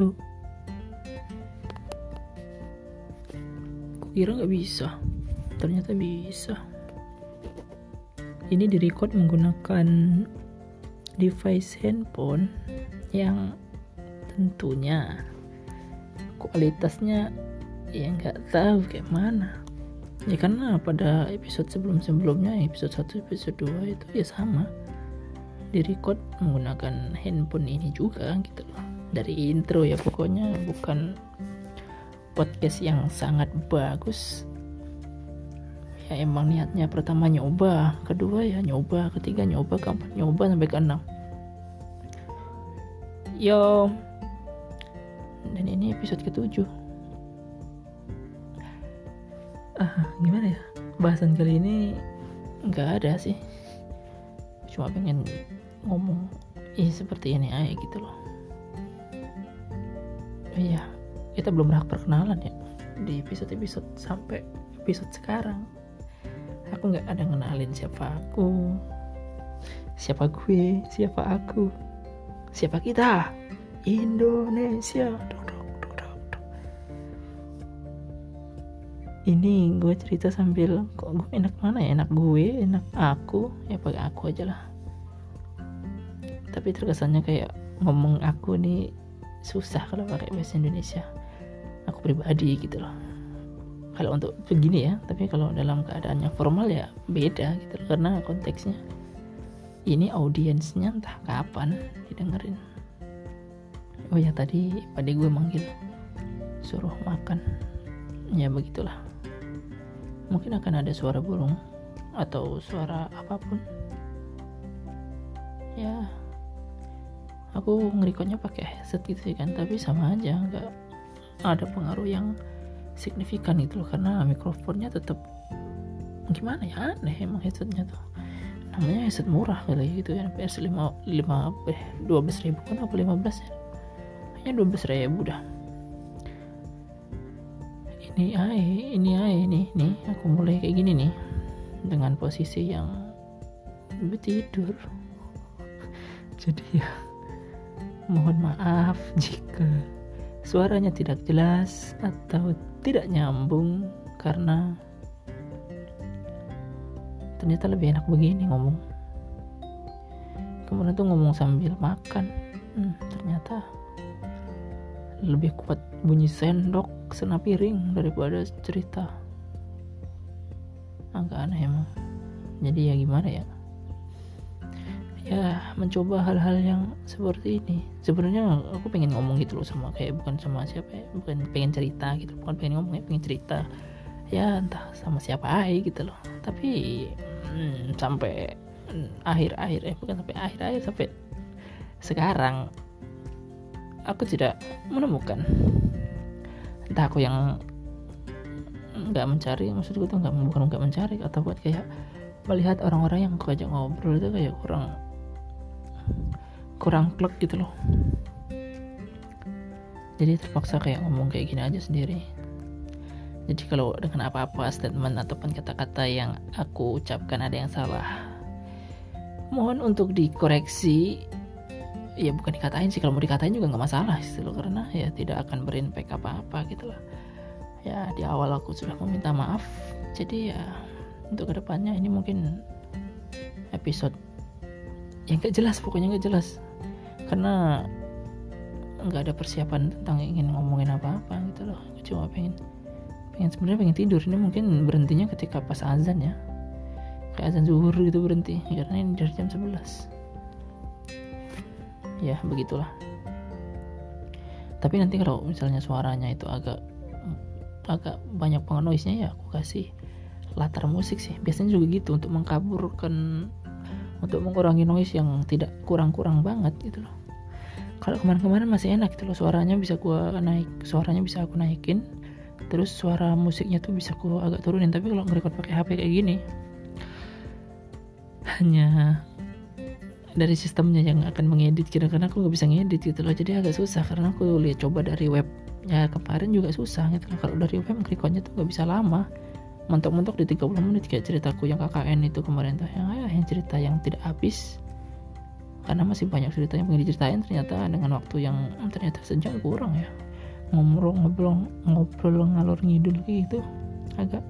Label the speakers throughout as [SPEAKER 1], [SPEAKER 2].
[SPEAKER 1] Halo. Kira nggak bisa. Ternyata bisa. Ini direcord menggunakan device handphone yang tentunya kualitasnya ya nggak tahu kayak mana ya karena pada episode sebelum-sebelumnya episode 1 episode 2 itu ya sama di record menggunakan handphone ini juga gitu loh dari intro ya pokoknya bukan podcast yang sangat bagus. Ya emang niatnya pertama nyoba kedua ya nyoba ketiga nyoba keempat nyoba sampai ke enam yo. Dan ini episode ketujuh. Ah gimana ya? Bahasan kali ini nggak ada sih. Cuma pengen ngomong ya seperti ini aja gitu loh iya kita belum pernah perkenalan ya di episode-episode sampai episode sekarang. Aku nggak ada ngenalin siapa aku. Siapa gue? Siapa aku? Siapa kita? Indonesia. Ini gue cerita sambil kok gue enak mana ya? Enak gue enak aku. Ya pakai aku aja lah. Tapi terkesannya kayak ngomong aku nih susah kalau pakai bahasa Indonesia. Aku pribadi gitu loh. Kalau untuk begini ya tapi kalau dalam keadaan yang formal ya beda gitu loh, karena konteksnya. Ini audiensnya entah kapan didengerin. Oh ya tadi pada gue manggil suruh makan. Ya begitulah. Mungkin akan ada suara burung atau suara apa pun. Ya aku ngerikodnya pakai headset gitu sih kan tapi sama aja nggak ada pengaruh yang signifikan itu loh karena mikrofonnya tetap gimana ya aneh emang headsetnya tuh. Namanya headset murah kali gitu ya PS 5 5 eh 12 ribu kan apa 15 ya? Hanya 12 ribu dah. Ini ay ini ay nih nih aku mulai kayak gini nih dengan posisi yang tidur. Jadi ya mohon maaf jika suaranya tidak jelas atau tidak nyambung karena ternyata lebih enak begini ngomong. Kemudian tuh ngomong sambil makan. Hmm, ternyata lebih kuat bunyi sendok kena piring daripada cerita. Agak aneh emang. Jadi ya gimana ya ya mencoba hal-hal yang seperti ini. Sebenarnya aku pengen ngomong gitu loh sama kayak bukan sama siapa ya bukan pengen cerita gitu bukan pengen ngomong ya pengen cerita. Ya entah sama siapa aja gitu loh. Tapi hmm, sampai akhir-akhir eh bukan sampai akhir-akhir sampai sekarang aku tidak menemukan. Entah aku yang nggak mencari maksudku tuh nggak bukan nggak mencari atau buat kayak melihat orang-orang yang aku ajak ngobrol itu kayak kurang kurang klek gitu loh. Jadi terpaksa kayak ngomong kayak gini aja sendiri. Jadi kalau dengan apa-apa statement ataupun kata-kata yang aku ucapkan ada yang salah mohon untuk dikoreksi. Ya bukan dikatain sih kalau mau dikatain juga nggak masalah sih loh karena ya tidak akan berimpact apa-apa gitu lah ya di awal aku sudah meminta maaf. Jadi ya untuk ke depannya ini mungkin episode yang gak jelas pokoknya gak jelas karena nggak ada persiapan tentang ingin ngomongin apa-apa gitu loh. Aku cuma pengen pengen sebenarnya pengen tidur. Ini mungkin berhentinya ketika pas azan ya. Kayak azan zuhur gitu berhenti. Karena ini dari jam 11 ya begitulah. Tapi nanti kalau misalnya suaranya itu agak agak banyak noise nya ya aku kasih latar musik sih. Biasanya juga gitu untuk mengkaburkan untuk mengurangi noise yang tidak kurang-kurang banget gitu loh kalau kemarin-kemarin masih enak gitu loh suaranya bisa gua naik suaranya bisa aku naikin. Terus suara musiknya tuh bisa aku agak turunin tapi kalau ngerekord pakai HP kayak gini hanya dari sistemnya yang akan mengedit karena aku nggak bisa ngedit gitu loh. Jadi agak susah karena aku lihat coba dari web ya kemarin juga susah gitu loh. Kalau dari web recordnya tuh nggak bisa lama. Mentok-mentok di 30 menit kayak ceritaku yang KKN itu kemarin tuh. Yang, yang cerita yang tidak habis karena masih banyak cerita yang pengen diceritain ternyata dengan waktu yang ternyata sejam kurang ya. Ngobrol ngobrol ngobrol ngalor ngidul gitu agak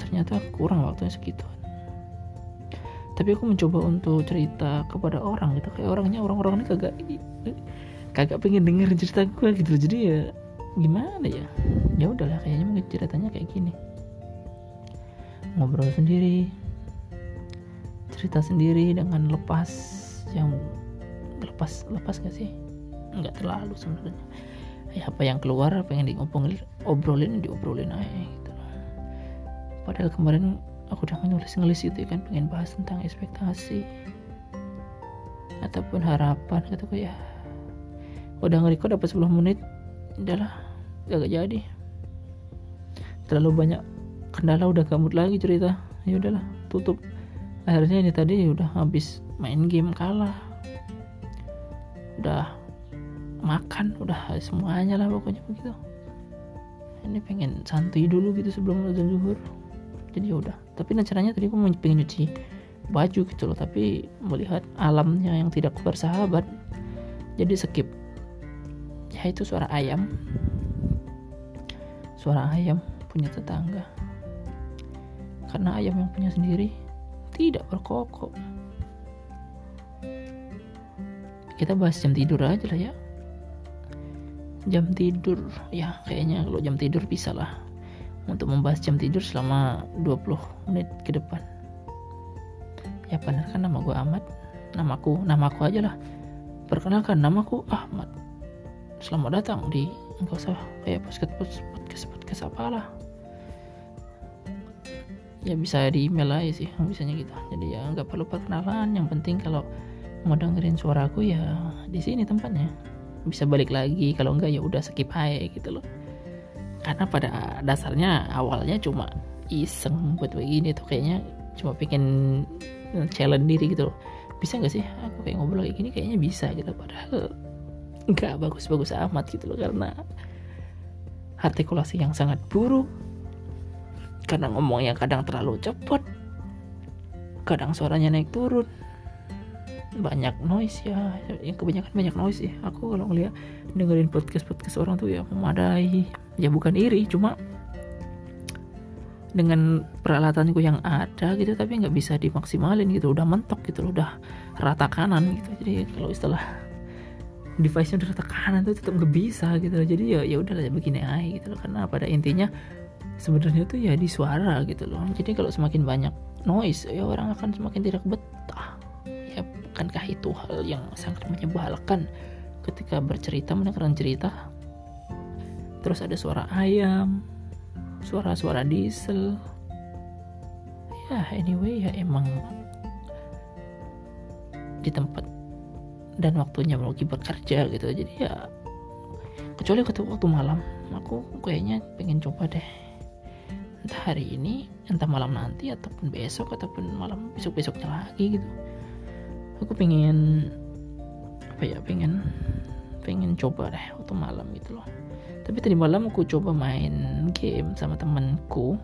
[SPEAKER 1] ternyata kurang waktunya segitu tapi aku mencoba untuk cerita kepada orang gitu. Kayak orangnya orang-orang ini kagak kagak pengen denger cerita gue gitu. Jadi ya gimana ya? Ya udahlah kayaknya mungkin ceritanya kayak gini. Ngobrol sendiri cerita sendiri dengan lepas yang lepas lepas gak sih? Nggak terlalu sebenarnya. Ya apa yang keluar pengen diobrolin obrolin diobrolin aja gitu padahal kemarin aku udah nulis-nulis itu kan pengen bahas tentang ekspektasi ataupun harapan kataku ya. Udah ngerikot dapat 10 menit? Udahlah gak jadi. Terlalu banyak kendala udah gamut lagi cerita. Ya udahlah tutup akhirnya ini tadi udah habis main game kalah. Udah makan udah semuanya lah pokoknya begitu. Ini pengen santai dulu gitu sebelum azan zuhur. Jadi ya udah. Tapi rencananya tadi aku pengen nyuci baju gitu loh tapi melihat alamnya yang tidak bersahabat. Jadi skip. Ya itu suara ayam. Suara ayam punya tetangga. Karena ayam yang punya sendiri tidak berkokok. Kita bahas jam tidur aja lah ya. Jam tidur ya kayaknya kalau jam tidur bisa lah untuk membahas jam tidur selama 20 menit ke depan. Ya benar kan nama gue Ahmad. Namaku namaku aja lah. Perkenalkan namaku Ahmad. Selamat datang di enggak usah kayak podcast podcast podcast apalah ya bisa di email aja sih bisanya gitu. Jadi ya nggak perlu perkenalan. Yang penting kalau mau dengerin suaraku ya di sini tempatnya. Bisa balik lagi kalau enggak ya udah skip aja gitu loh. Karena pada dasarnya awalnya cuma iseng buat begini tuh kayaknya cuma pengen challenge diri gitu loh. Bisa nggak sih? Aku kayak ngobrol kayak gini kayaknya bisa gitu. Padahal nggak bagus-bagus amat gitu loh karena artikulasi yang sangat buruk kadang ngomongnya kadang terlalu cepet kadang suaranya naik turun. Banyak noise ya. Yang kebanyakan banyak noise ya. Aku kalau ngeliat dengerin podcast podcast orang tuh ya memadai. Ya bukan iri cuma dengan peralatanku yang ada gitu tapi nggak bisa dimaksimalin gitu. Udah mentok gitu udah rata kanan gitu. Jadi kalau istilah device-nya udah rata kanan tuh tetap nggak bisa gitu jadi ya ya udah lah begini aja gitu loh. Karena pada intinya sebenarnya tuh ya di suara gitu loh. Jadi kalau semakin banyak noise ya orang akan semakin tidak betah. Ya bukankah itu hal yang sangat menyebalkan? Ketika bercerita mendengarkan cerita terus ada suara ayam suara-suara diesel. Ya anyway ya emang di tempat dan waktunya lagi bekerja gitu. Jadi ya kecuali waktu waktu malam aku kayaknya pengen coba deh entah hari ini entah malam nanti ataupun besok ataupun malam besok besoknya lagi gitu. Aku pengen apa ya pengen pengen coba deh waktu malam gitu loh. Tapi tadi malam aku coba main game sama temanku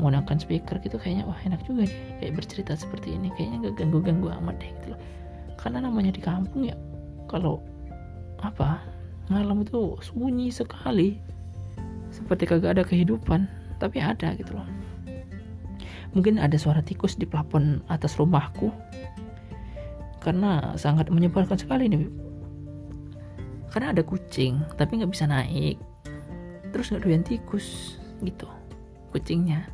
[SPEAKER 1] menggunakan speaker gitu kayaknya wah enak juga nih kayak bercerita seperti ini. Kayaknya gak ganggu ganggu amat deh gitu loh. Karena namanya di kampung ya kalau apa malam itu sunyi sekali. Seperti kagak ada kehidupan tapi ada gitu loh. Mungkin ada suara tikus di plafon atas rumahku. Karena sangat menyebalkan sekali nih karena ada kucing tapi nggak bisa naik. Terus nggak doyan tikus gitu. Kucingnya.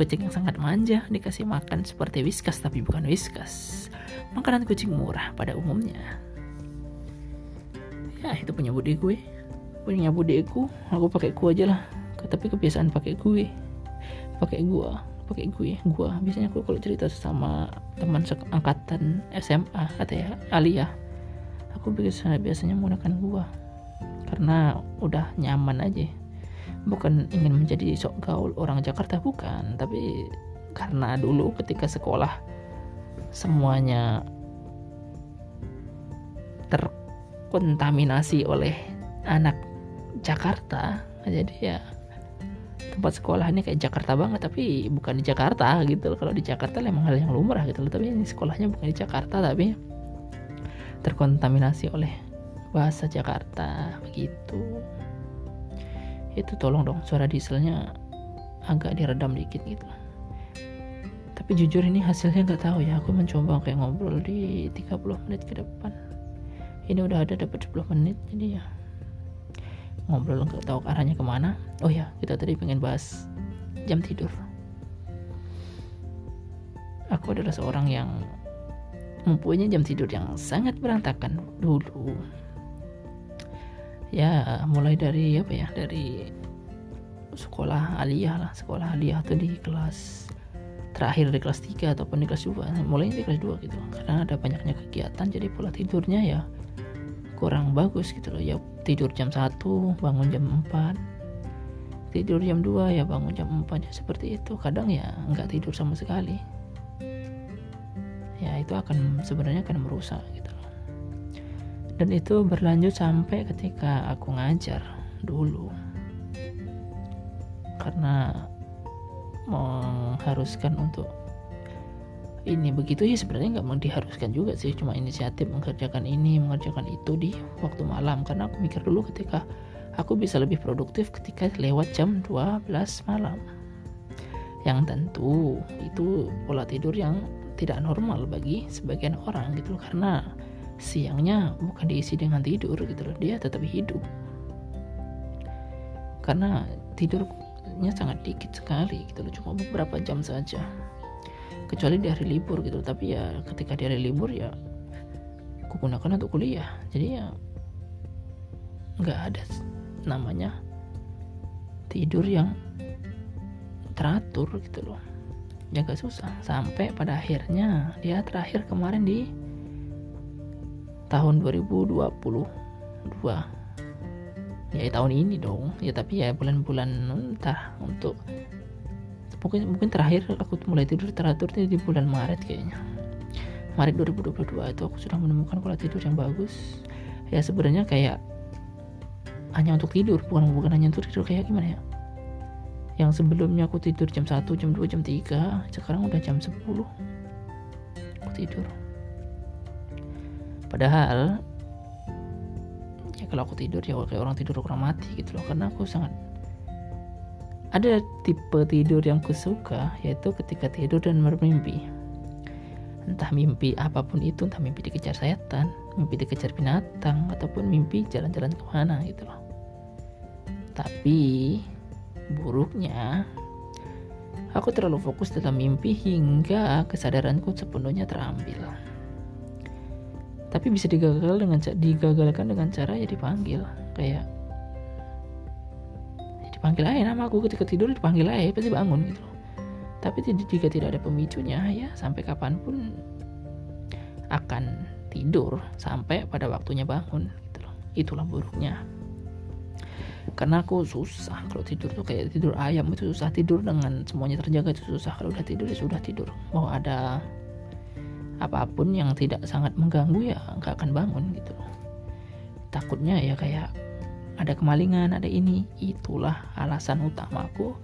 [SPEAKER 1] Kucing yang sangat manja dikasih makan seperti whiskas tapi bukan whiskas. Makanan kucing murah pada umumnya. Ya itu punya bude gue. Punya budeku aku pakai ku aja lah tapi kebiasaan pakai gue. Pakai gua pakai gue gua. Biasanya aku kalau cerita sama teman angkatan SMA atau ya Alia aku biasa biasanya menggunakan gua. Karena udah nyaman aja. Bukan ingin menjadi sok gaul orang Jakarta bukan. Tapi karena dulu ketika sekolah semuanya terkontaminasi oleh anak Jakarta jadi ya tempat sekolahnya kayak Jakarta banget tapi bukan di Jakarta gitu loh. kalau di Jakarta memang hal yang lumrah gitu loh. Tapi ini sekolahnya bukan di Jakarta tapi terkontaminasi oleh bahasa Jakarta begitu. Itu tolong dong suara dieselnya agak diredam dikit gitu. Tapi jujur ini hasilnya nggak tahu ya. Aku mencoba kayak ngobrol di 30 menit ke depan. Ini udah ada dapat 10 menit jadi ya ngobrol nggak tahu arahnya ke mana. Oh ya kita tadi pengen bahas jam tidur. Aku adalah seorang yang mempunyai jam tidur yang sangat berantakan dulu. Ya mulai dari apa ya? Dari sekolah aliyah lah sekolah aliyah tuh di kelas terakhir di kelas 3 ataupun di kelas 2 mulai di kelas 2 gitu. Karena ada banyaknya kegiatan jadi pola tidurnya ya kurang bagus gitu loh. Ya tidur jam 1 bangun jam 4 tidur jam 2 ya bangun jam 4 ya seperti itu. Kadang ya nggak tidur sama sekali. Ya itu akan sebenarnya akan merusak gitu loh. Dan itu berlanjut sampai ketika aku ngajar dulu. Karena mengharuskan untuk ini. Begitu ya sebenarnya nggak mau diharuskan juga sih. Cuma inisiatif mengerjakan ini mengerjakan itu di waktu malam. Karena aku mikir dulu ketika aku bisa lebih produktif ketika lewat jam 12 malam. Yang tentu itu pola tidur yang tidak normal bagi sebagian orang gitu loh. Karena siangnya bukan diisi dengan tidur gitu loh. Dia tetap hidup. Karena tidurnya sangat dikit sekali gitu loh. Cuma beberapa jam saja kecuali di hari libur gitu. Tapi ya ketika di hari libur ya aku gunakan untuk kuliah. Jadi ya nggak ada namanya tidur yang teratur gitu loh. Ya gak susah. Sampai pada akhirnya dia terakhir kemarin di tahun 2022 ya tahun ini dong. Ya tapi ya bulan-bulan entah untuk mungkin mungkin terakhir aku mulai tidur teratur di bulan Maret kayaknya. Maret 2022 itu aku sudah menemukan pola tidur yang bagus. Ya sebenarnya kayak hanya untuk tidur bukan bukan hanya untuk tidur kayak gimana ya? Yang sebelumnya aku tidur jam 1 jam 2 jam 3 sekarang udah jam 10 aku tidur. Padahal ya kalau aku tidur ya kayak orang tidur kurang mati gitu loh. Karena aku sangat ada tipe tidur yang kusuka yaitu ketika tidur dan bermimpi. Entah mimpi apa pun itu, entah mimpi dikejar setan, mimpi dikejar binatang, ataupun mimpi jalan-jalan ke mana gitu loh. Tapi buruknya aku terlalu fokus dalam mimpi hingga kesadaranku sepenuhnya terambil. Tapi bisa digagal dengan digagalkan dengan cara ya dipanggil kayak panggil aja nama aku ketika tidur dipanggil aja pasti bangun gitu loh. Tapi jika tidak ada pemicunya ya sampai kapan pun akan tidur sampai pada waktunya bangun gitu loh. Itulah buruknya. Karena aku susah kalau tidur tuh kayak tidur ayam itu susah tidur dengan semuanya terjaga itu susah. Kalau udah tidur ya sudah tidur. Mau ada apa pun yang tidak sangat mengganggu ya nggak akan bangun gitu loh. Takutnya ya kayak ada kemalingan, ada ini. Itulah alasan utamaku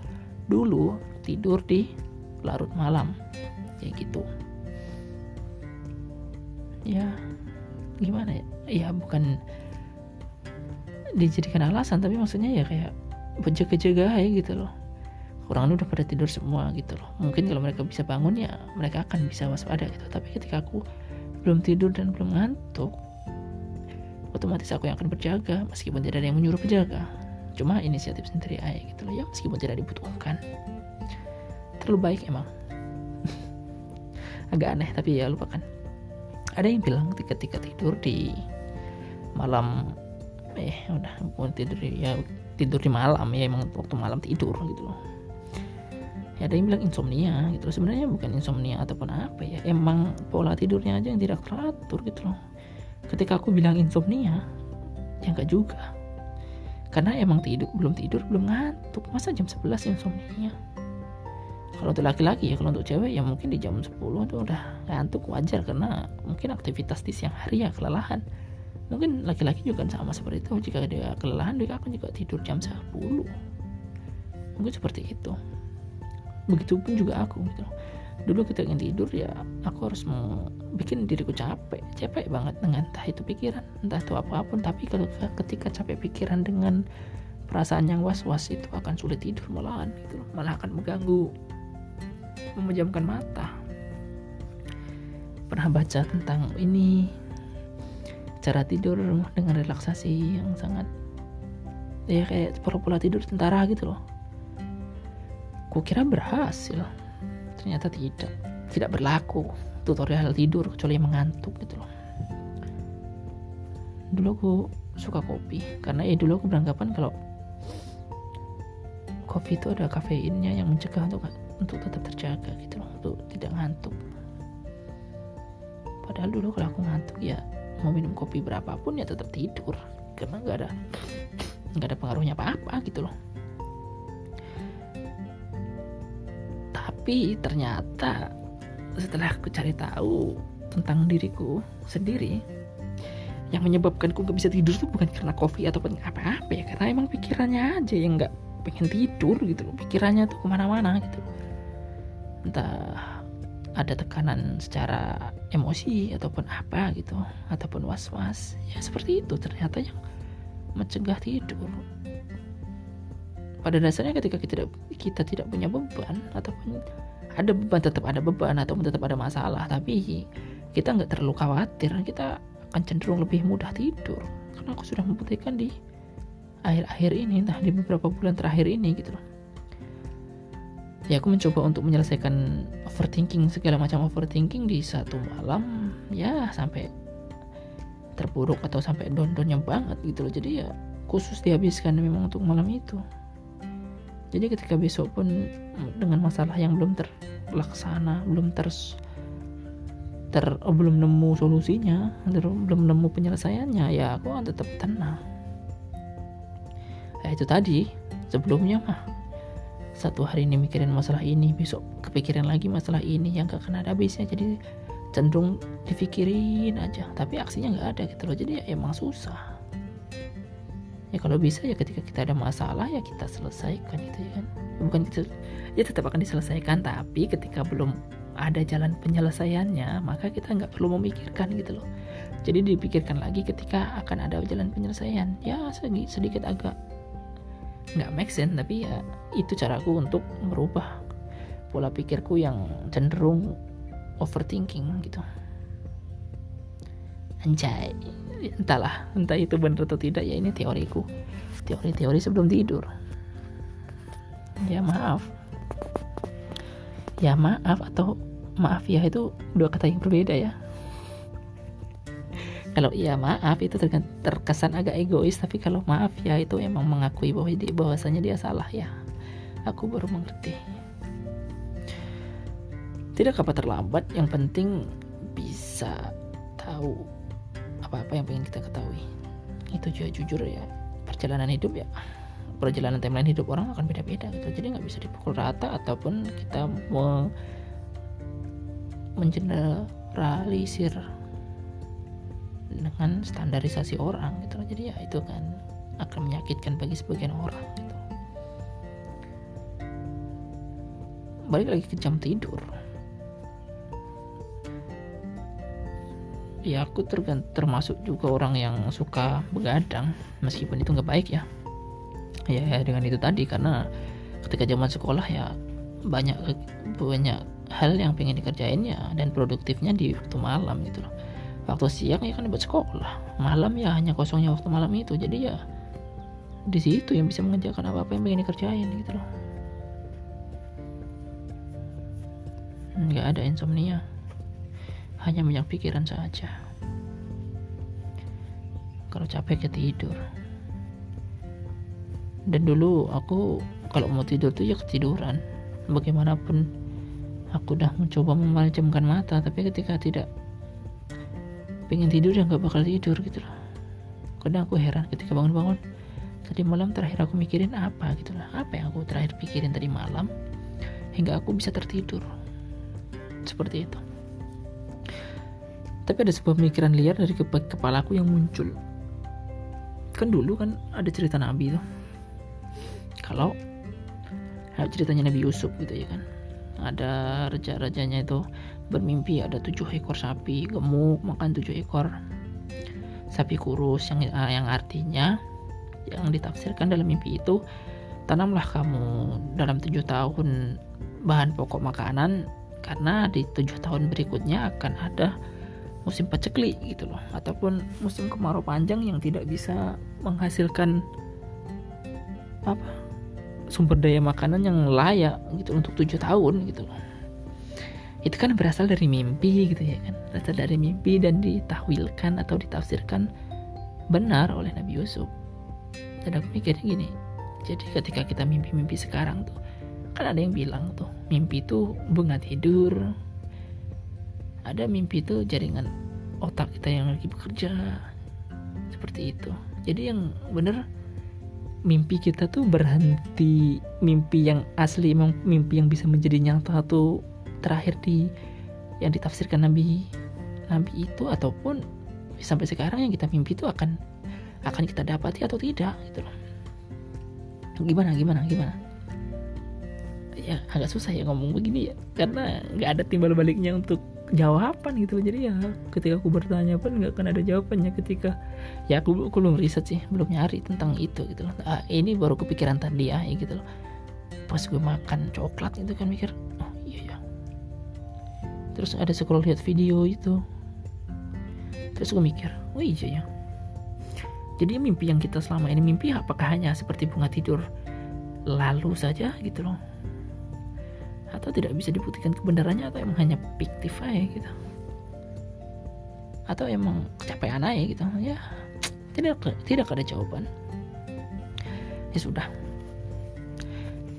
[SPEAKER 1] dulu tidur di larut malam. Kayak gitu. Ya, gimana ya? Ya bukan dijadikan alasan tapi maksudnya ya kayak berjaga-jaga ya gitu loh orang udah pada tidur semua gitu loh mungkin kalau mereka bisa bangun ya mereka akan bisa waspada gitu tapi ketika aku belum tidur dan belum ngantuk otomatis aku yang akan berjaga meskipun tidak ada yang menyuruh berjaga. Cuma inisiatif sendiri aja gitu loh. Ya meskipun tidak dibutuhkan. Terlalu baik emang. Agak aneh tapi ya lupakan. Ada yang bilang ketika tidur di malam eh udah bukan tidur ya tidur di malam ya emang waktu malam tidur gitu loh. Ya ada yang bilang insomnia gitu loh. Sebenarnya bukan insomnia ataupun apa ya emang pola tidurnya aja yang tidak teratur gitu loh ketika aku bilang insomnia ya enggak juga. Karena emang tidur belum tidur belum ngantuk. Masa jam 11 insomnia? Kalau untuk laki-laki ya kalau untuk cewek ya mungkin di jam 10 itu udah ngantuk wajar. Karena mungkin aktivitas di siang hari ya kelelahan. Mungkin laki-laki juga sama seperti itu. Jika dia kelelahan dia akan juga tidur jam 10 mungkin seperti itu. Begitupun juga aku gitu dulu kita ingin tidur ya aku harus mau bikin diriku capek. Capek banget dengan entah itu pikiran entah itu apa pun. Tapi kalau ketika capek pikiran dengan perasaan yang was-was itu akan sulit tidur malahan gitu malah akan mengganggu memejamkan mata. Pernah baca tentang ini cara tidur dengan relaksasi yang sangat ya kayak pola-pola tidur tentara gitu loh. Kukira berhasil ternyata tidak. Tidak berlaku. Tutorial tidur kecuali mengantuk gitu loh. Dulu aku suka kopi karena ya dulu aku beranggapan kalau kopi itu ada kafeinnya yang mencegah untuk untuk tetap terjaga gitu loh untuk tidak ngantuk. Padahal dulu kalau aku ngantuk ya mau minum kopi berapapun ya tetap tidur. Karena nggak ada nggak ada pengaruhnya apa-apa gitu loh tapi ternyata setelah aku cari tahu tentang diriku sendiri yang menyebabkanku gak bisa tidur tuh bukan karena kopi ataupun apa-apa ya karena emang pikirannya aja yang nggak pengen tidur gitu loh. Pikirannya tuh ke mana-mana gitu. Entah ada tekanan secara emosi ataupun apa gitu ataupun was-was. Ya seperti itu ternyata yang mencegah tidur pada dasarnya ketika kita tidak kita tidak punya beban ataupun ada beban tetap ada beban atau tetap ada masalah tapi kita nggak terlalu khawatir kita akan cenderung lebih mudah tidur. Karena aku sudah membuktikan di akhir-akhir ini entah di beberapa bulan terakhir ini gitu loh. Ya aku mencoba untuk menyelesaikan overthinking segala macam overthinking di satu malam ya sampai terpuruk atau sampai don-donnya banget gitu loh. Jadi ya khusus dihabiskan memang untuk malam itu jadi ketika besok pun dengan masalah yang belum terlaksana belum ter ter oh, belum nemu solusinya belum nemu penyelesaiannya ya aku akan tetap tenang. Ya itu tadi. Sebelumnya mah satu hari ini mikirin masalah ini besok kepikiran lagi masalah ini yang gak kena habisnya. Jadi cenderung dipikirin aja. Tapi aksinya nggak ada gitu loh. Jadi ya emang susah ya kalau bisa ya ketika kita ada masalah ya kita selesaikan gitu ya kan. Bukan kita ya tetap akan diselesaikan tapi ketika belum ada jalan penyelesaiannya maka kita nggak perlu memikirkan gitu loh. Jadi dipikirkan lagi ketika akan ada jalan penyelesaian. Ya sedikit agak nggak make sense tapi ya itu caraku untuk merubah pola pikirku yang cenderung overthinking gitu anjay. Entahlah entah itu benar atau tidak ya ini teoriku. Teori-teori sebelum tidur. Ya maaf. Ya maaf atau maaf ya itu dua kata yang berbeda ya. Kalau iya maaf itu terkesan agak egois tapi kalau maaf ya itu emang mengakui bahwa dia bahwasanya dia salah ya. Aku baru mengerti. Tidak apa terlambat? Yang penting bisa tahu apa-apa yang pengen kita ketahui. Itu juga jujur ya perjalanan hidup ya. Perjalanan timeline hidup orang akan beda-beda gitu. Jadi nggak bisa dipukul rata ataupun kita mau mengeneralisir dengan standarisasi orang gitu jadi ya itu kan akan menyakitkan bagi sebagian orang gitu. Balik lagi ke jam tidur ya aku termasuk juga orang yang suka begadang meskipun itu nggak baik ya. Ya dengan itu tadi karena ketika zaman sekolah ya banyak banyak hal yang pengen dikerjain ya dan produktifnya di waktu malam gitu loh. Waktu siang ya kan buat sekolah malam ya hanya kosongnya waktu malam itu. Jadi ya di situ yang bisa mengerjakan apa apa yang pengen dikerjain gitu loh. Nggak ada insomnia hanya banyak pikiran saja. Kalau capek ya tidur. Dan dulu aku kalau mau tidur tuh ya ketiduran. Bagaimanapun aku udah mencoba memejamkan mata, tapi ketika tidak pengen tidur ya nggak bakal tidur gitu loh. Kadang aku heran ketika bangun-bangun tadi malam terakhir aku mikirin apa gitu lah apa yang aku terakhir pikirin tadi malam hingga aku bisa tertidur seperti itu tapi ada sebuah pemikiran liar dari kepalaku yang muncul. Kan dulu kan ada cerita nabi tuh. Kalau ceritanya Nabi Yusuf gitu ya kan. Ada raja-rajanya itu bermimpi ada tujuh ekor sapi gemuk makan tujuh ekor sapi kurus yang yang artinya yang ditafsirkan dalam mimpi itu tanamlah kamu dalam tujuh tahun bahan pokok makanan karena di tujuh tahun berikutnya akan ada musim pacekli gitu loh. Ataupun musim kemarau panjang yang tidak bisa menghasilkan apa sumber daya makanan yang layak gitu untuk tujuh tahun gitu loh. Itu kan berasal dari mimpi gitu ya kan. Berasal dari mimpi dan ditahwilkan atau ditafsirkan benar oleh Nabi Yusuf. Dan aku mikirnya gini jadi ketika kita mimpi-mimpi sekarang tuh kan ada yang bilang tuh mimpi itu bunga tidur ada mimpi itu jaringan otak kita yang lagi bekerja. Seperti itu. Jadi yang bener mimpi kita tuh berhenti mimpi yang asli mimpi yang bisa menjadi nyata tuh terakhir di yang ditafsirkan Nabi Nabi itu ataupun sampai sekarang yang kita mimpi itu akan akan kita dapati atau tidak gitu loh. Gimana gimana gimana? Ya agak susah ya ngomong begini ya karena nggak ada timbal baliknya untuk jawaban gitu. Jadi ya ketika aku bertanya pun nggak akan ada jawabannya ketika ya aku, aku belum riset sih belum nyari tentang itu gitu loh. Ah, ini baru kepikiran tadi ya gitu loh. Pas gue makan coklat itu kan mikir oh iya ya terus ada scroll lihat video itu. Terus gue mikir oh iya ya jadi mimpi yang kita selama ini mimpi apakah hanya seperti bunga tidur lalu saja gitu loh atau tidak bisa dibuktikan kebenarannya atau emang hanya fiktif aja gitu. Atau emang kecapean aja gitu. Ya tidak tidak ada jawaban. Ya sudah.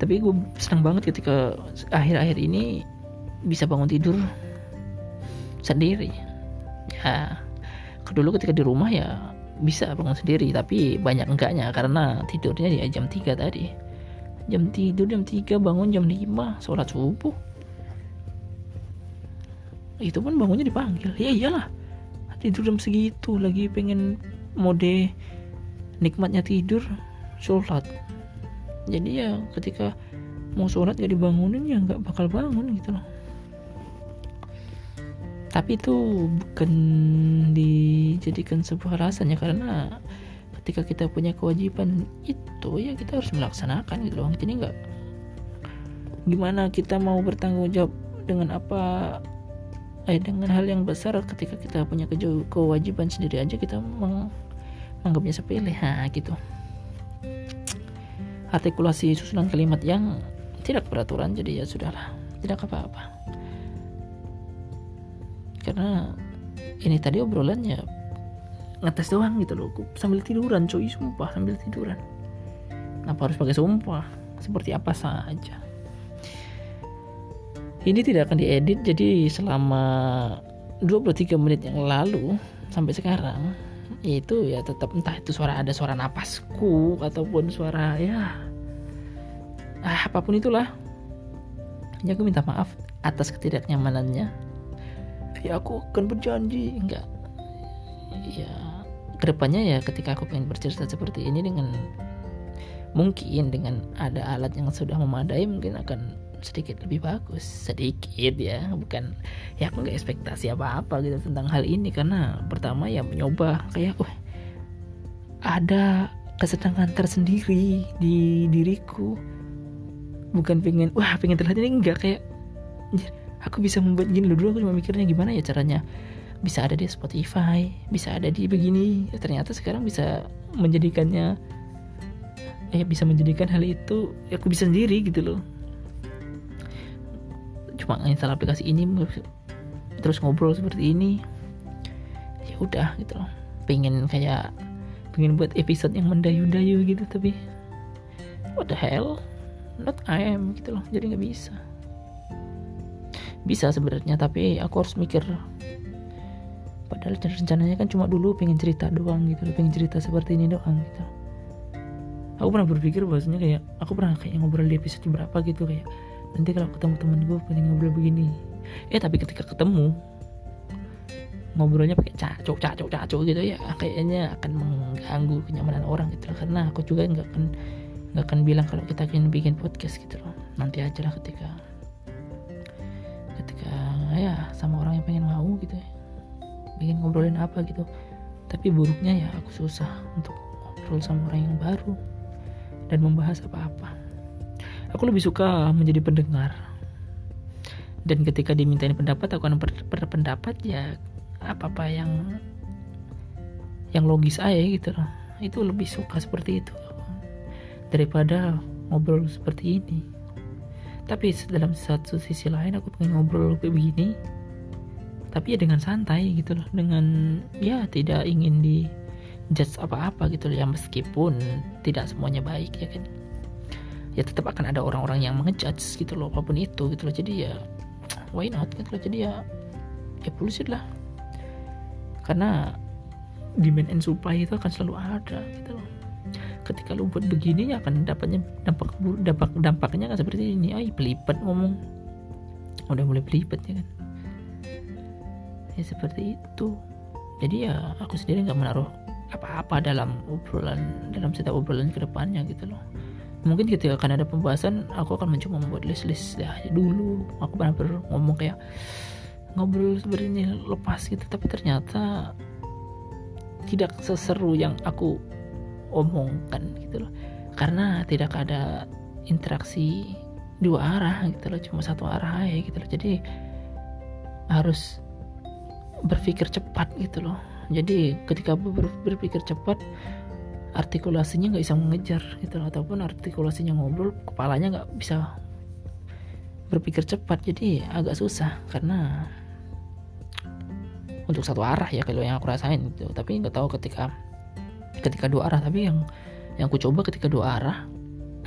[SPEAKER 1] Tapi gue senang banget ketika akhir-akhir ini bisa bangun tidur sendiri. Ya dulu ketika di rumah ya bisa bangun sendiri tapi banyak enggaknya karena tidurnya di jam 3 tadi jam tidur jam 3 bangun jam 5 sholat subuh. Itu pun bangunnya dipanggil. Ya iyalah tidur jam segitu lagi pengen mode nikmatnya tidur sholat. Jadi ya ketika mau sholat gak dibangunin ya nggak bakal bangun gitu loh. Tapi itu bukan dijadikan sebuah alasan ya karena ketika kita punya kewajiban itu ya kita harus melaksanakan gitu loh. Jadi nggak gimana kita mau bertanggung jawab dengan apa eh dengan hal yang besar ketika kita punya kewajiban sendiri aja kita menganggapnya sepele. Ha gitu. Artikulasi susunan kalimat yang tidak peraturan jadi ya sudahlah tidak apa-apa. Karena ini tadi obrolannya ngetes doang gitu loh. Sambil tiduran cuy sumpah sambil tiduran. Kenapa harus pakai sumpah? Seperti apa saja. Ini tidak akan diedit jadi selama 23 menit yang lalu sampai sekarang itu ya tetap entah itu suara ada suara napasku ataupun suara ya ah apa pun itulah. Ya aku minta maaf atas ketidaknyamanannya. Ya aku akan berjanji enggak. Ya ke depannya ya ketika aku pengen bercerita seperti ini dengan mungkin dengan ada alat yang sudah memadai mungkin akan sedikit lebih bagus. Sedikit ya bukan ya aku nggak ekspektasi apa apa gitu tentang hal ini. Karena pertama ya mencoba kayak wah ada kesenangan tersendiri di diriku. Bukan pengen wah pengen terlihat ini. Enggak kayak aku bisa membuat gini dulu aku cuma mikirnya gimana ya caranya bisa ada di Spotify, bisa ada di begini. Ya, ternyata sekarang bisa menjadikannya eh bisa menjadikan hal itu ya aku bisa sendiri gitu loh. Cuma install aplikasi ini terus ngobrol seperti ini. Ya udah gitu loh. Pengen kayak pengen buat episode yang mendayu-dayu gitu tapi what the hell not I am gitu loh jadi nggak bisa bisa sebenarnya tapi aku harus mikir padahal rencananya kan cuma dulu pengen cerita doang gitu pengen cerita seperti ini doang gitu. Aku pernah berpikir bahwasanya kayak aku pernah kayak ngobrol di episode berapa gitu kayak nanti kalau ketemu teman gue pengen ngobrol begini. Eh tapi ketika ketemu ngobrolnya pakai cacok cacok cacok gitu ya kayaknya akan mengganggu kenyamanan orang gitu karena aku juga nggak akan nggak akan bilang kalau kita ingin bikin podcast gitu loh. Nanti aja lah ketika ketika ya sama orang yang pengen mau gitu ya pengen ngobrolin apa gitu. Tapi buruknya ya aku susah untuk ngobrol sama orang yang baru dan membahas apa-apa. Aku lebih suka menjadi pendengar. Dan ketika dimintain pendapat aku akan ber berpendapat ya apa-apa yang yang logis aja gitu. Loh itu lebih suka seperti itu daripada ngobrol seperti ini. Tapi dalam satu sisi lain aku pengen ngobrol kayak begini tapi ya dengan santai gitu loh dengan ya tidak ingin di judge apa-apa gitu loh ya meskipun tidak semuanya baik ya kan. Ya tetap akan ada orang-orang yang mengejudge gitu loh apa pun itu gitu loh. Jadi ya why not gitu loh. Jadi ya ya bullshit lah. Karena demand and supply itu akan selalu ada gitu loh. Ketika lu buat begini ya akan dapatnya dampak dampak dampaknya kan seperti ini. Ay pelipet ngomong. Udah mulai pelipet ya kan ya seperti itu. Jadi ya aku sendiri nggak menaruh apa-apa dalam obrolan dalam setiap obrolan ke depannya gitu loh. Mungkin ketika akan ada pembahasan aku akan mencoba membuat list-list ya dulu. Aku pernah ngomong kayak ngobrol seperti ini lepas gitu. Tapi ternyata tidak seseru yang aku omongkan gitu loh. Karena tidak ada interaksi dua arah gitu loh. Cuma satu arah aja gitu loh. Jadi harus berpikir cepat gitu loh. Jadi ketika ber berpikir cepat artikulasinya nggak bisa mengejar gitu loh. Ataupun artikulasinya ngobrol kepalanya nggak bisa berpikir cepat. Jadi agak susah karena untuk satu arah ya kalau yang aku rasain gitu. Tapi nggak tahu ketika ketika dua arah. Tapi yang yang aku coba ketika dua arah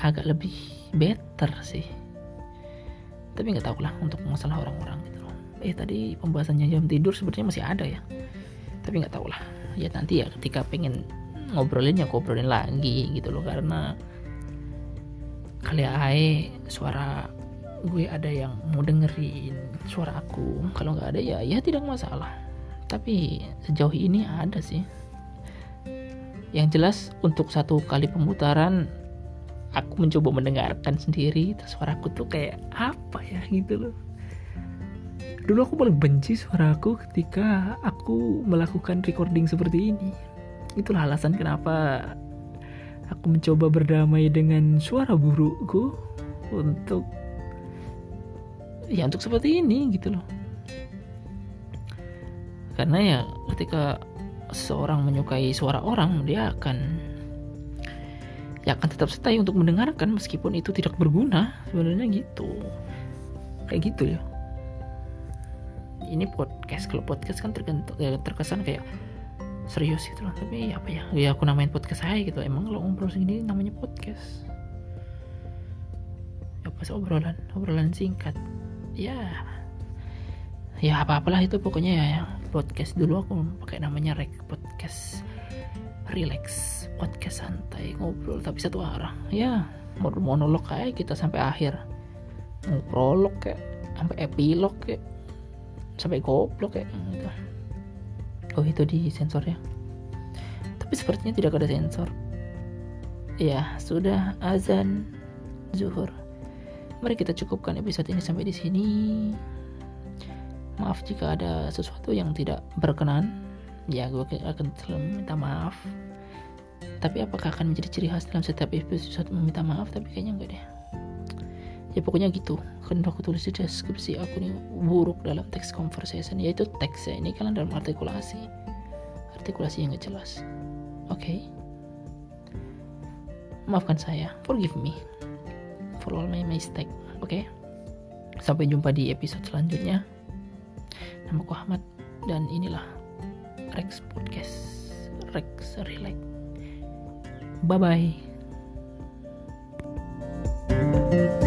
[SPEAKER 1] agak lebih better sih. Tapi nggak tahu lah untuk masalah orang-orang eh tadi pembahasannya jam tidur sebenarnya masih ada ya. Tapi nggak tahu lah. Ya nanti ya ketika pengen ngobrolin ya ngobrolin lagi gitu loh. Karena kali ae suara gue ada yang mau dengerin suara aku. Kalau nggak ada ya ya tidak masalah. Tapi sejauh ini ada sih. Yang jelas untuk satu kali pemutaran aku mencoba mendengarkan sendiri terus suaraku tuh kayak apa ya gitu loh dulu aku paling benci suaraku ketika aku melakukan recording seperti ini. Itulah alasan kenapa aku mencoba berdamai dengan suara burukku untuk ya untuk seperti ini gitu loh. Karena ya ketika seseorang menyukai suara orang dia akan ya akan tetap stay untuk mendengarkan meskipun itu tidak berguna. Sebenarnya gitu. Kayak gitu ya ini podcast kalau podcast kan tergantung ya, terkesan kayak serius gitu loh. Tapi apa ya ya aku namain podcast saya gitu. Emang kalau ngobrol segini namanya podcast. Ya pas obrolan obrolan singkat. Ya ya apa apalah itu pokoknya ya, ya. Podcast dulu aku pakai namanya rek podcast. Relax podcast santai ngobrol tapi satu arah. Ya monolog kayak kita sampai akhir. Prolog kayak sampai epilog kayak sampai goblok kayak gitu. oh itu di sensor ya tapi sepertinya tidak ada sensor. Ya sudah azan zuhur. Mari kita cukupkan episode ini sampai di sini. Maaf jika ada sesuatu yang tidak berkenan. Ya gue akan selalu minta maaf. Tapi apakah akan menjadi ciri khas dalam setiap episode meminta maaf? Tapi kayaknya enggak deh ya pokoknya gitu. Kan aku tulis di deskripsi aku ini buruk dalam teks conversation yaitu teksnya ini kalian dalam artikulasi. Artikulasi yang gak jelas. Oke. Okay? maafkan saya. Forgive me for all my mistake. Oke. Okay? sampai jumpa di episode selanjutnya. Nama ku Ahmad. Dan inilah Rex Podcast. Rex Relax. Bye bye thank you